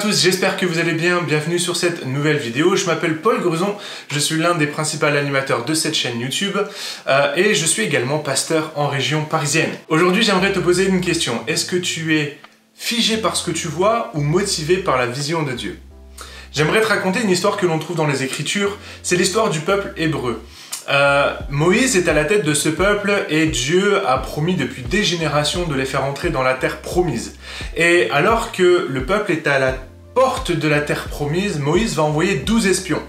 tous, j'espère que vous allez bien, bienvenue sur cette nouvelle vidéo. Je m'appelle Paul Gruson, je suis l'un des principaux animateurs de cette chaîne YouTube euh, et je suis également pasteur en région parisienne. Aujourd'hui j'aimerais te poser une question, est-ce que tu es figé par ce que tu vois ou motivé par la vision de Dieu? J'aimerais te raconter une histoire que l'on trouve dans les Écritures, c'est l'histoire du peuple hébreu. Euh, Moïse est à la tête de ce peuple et Dieu a promis depuis des générations de les faire entrer dans la terre promise. Et alors que le peuple est à la porte de la terre promise, Moïse va envoyer 12 espions.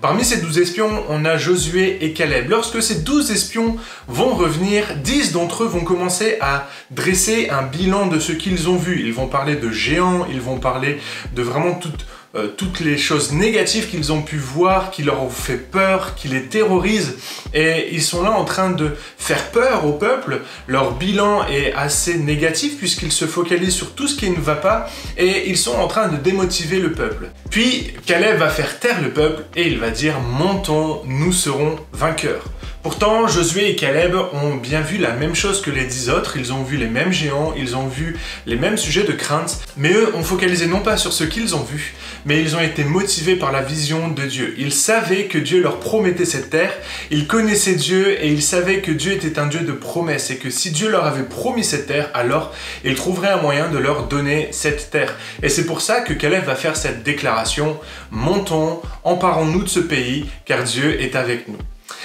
Parmi ces 12 espions, on a Josué et Caleb. Lorsque ces 12 espions vont revenir, 10 d'entre eux vont commencer à dresser un bilan de ce qu'ils ont vu. Ils vont parler de géants, ils vont parler de vraiment toute euh, toutes les choses négatives qu'ils ont pu voir, qui leur ont fait peur, qui les terrorisent. Et ils sont là en train de faire peur au peuple. Leur bilan est assez négatif puisqu'ils se focalisent sur tout ce qui ne va pas et ils sont en train de démotiver le peuple. Puis Caleb va faire taire le peuple et il va dire montons, nous serons vainqueurs. Pourtant, Josué et Caleb ont bien vu la même chose que les dix autres, ils ont vu les mêmes géants, ils ont vu les mêmes sujets de crainte, mais eux ont focalisé non pas sur ce qu'ils ont vu, mais ils ont été motivés par la vision de Dieu. Ils savaient que Dieu leur promettait cette terre, ils connaissaient Dieu et ils savaient que Dieu était un Dieu de promesses et que si Dieu leur avait promis cette terre, alors il trouverait un moyen de leur donner cette terre. Et c'est pour ça que Caleb va faire cette déclaration, montons, emparons-nous de ce pays, car Dieu est avec nous.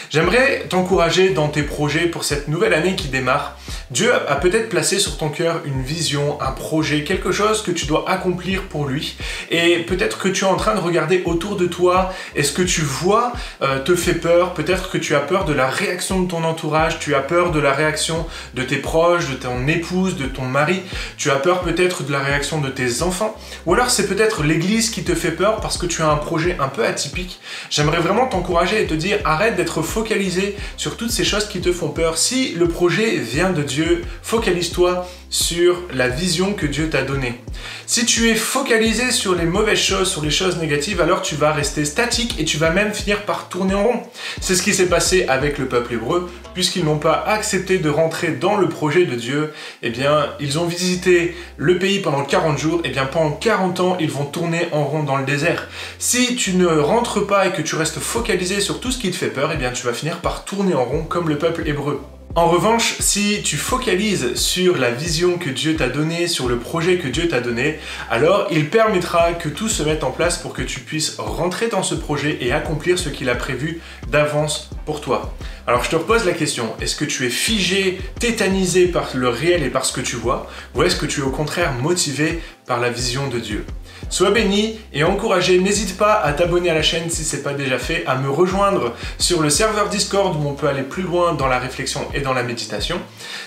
J'aimerais t'encourager dans tes projets pour cette nouvelle année qui démarre. Dieu a peut-être placé sur ton cœur une vision, un projet, quelque chose que tu dois accomplir pour lui. Et peut-être que tu es en train de regarder autour de toi et ce que tu vois euh, te fait peur? Peut-être que tu as peur de la réaction de ton entourage, tu as peur de la réaction de tes proches, de ton épouse, de ton mari. Tu as peur peut-être de la réaction de tes enfants. Ou alors c'est peut-être l'église qui te fait peur parce que tu as un projet un peu atypique. J'aimerais vraiment t'encourager et te dire arrête d'être focalisé sur toutes ces choses qui te font peur. Si le projet vient de Dieu, focalise-toi sur la vision que Dieu t'a donnée. Si tu es focalisé sur les mauvaises choses, sur les choses négatives, alors tu vas rester statique et tu vas même finir par tourner en rond. C'est ce qui s'est passé avec le peuple hébreu, puisqu'ils n'ont pas accepté de rentrer dans le projet de Dieu. Eh bien, ils ont visité le pays pendant 40 jours, et eh bien pendant 40 ans, ils vont tourner en rond dans le désert. Si tu ne rentres pas et que tu restes focalisé sur tout ce qui te fait peur, eh bien tu vas finir par tourner en rond comme le peuple hébreu. En revanche, si tu focalises sur la vision que Dieu t'a donnée, sur le projet que Dieu t'a donné, alors il permettra que tout se mette en place pour que tu puisses rentrer dans ce projet et accomplir ce qu'il a prévu d'avance pour toi. Alors je te repose la question, est-ce que tu es figé, tétanisé par le réel et par ce que tu vois, ou est-ce que tu es au contraire motivé par la vision de Dieu Sois béni et encouragé. N'hésite pas à t'abonner à la chaîne si ce n'est pas déjà fait, à me rejoindre sur le serveur Discord où on peut aller plus loin dans la réflexion et dans la méditation.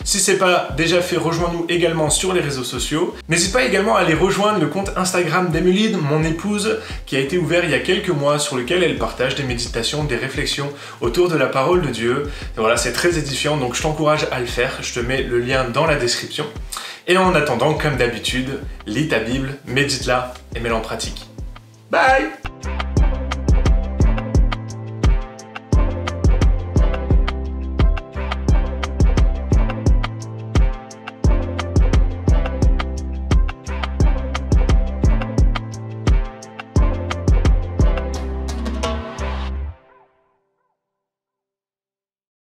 Si ce n'est pas déjà fait, rejoins-nous également sur les réseaux sociaux. N'hésite pas également à aller rejoindre le compte Instagram d'Emeline, mon épouse, qui a été ouvert il y a quelques mois, sur lequel elle partage des méditations, des réflexions autour de la parole de Dieu. Voilà, c'est très édifiant, donc je t'encourage à le faire. Je te mets le lien dans la description. Et en attendant, comme d'habitude, lis ta Bible, médite-la et mets-la en pratique. Bye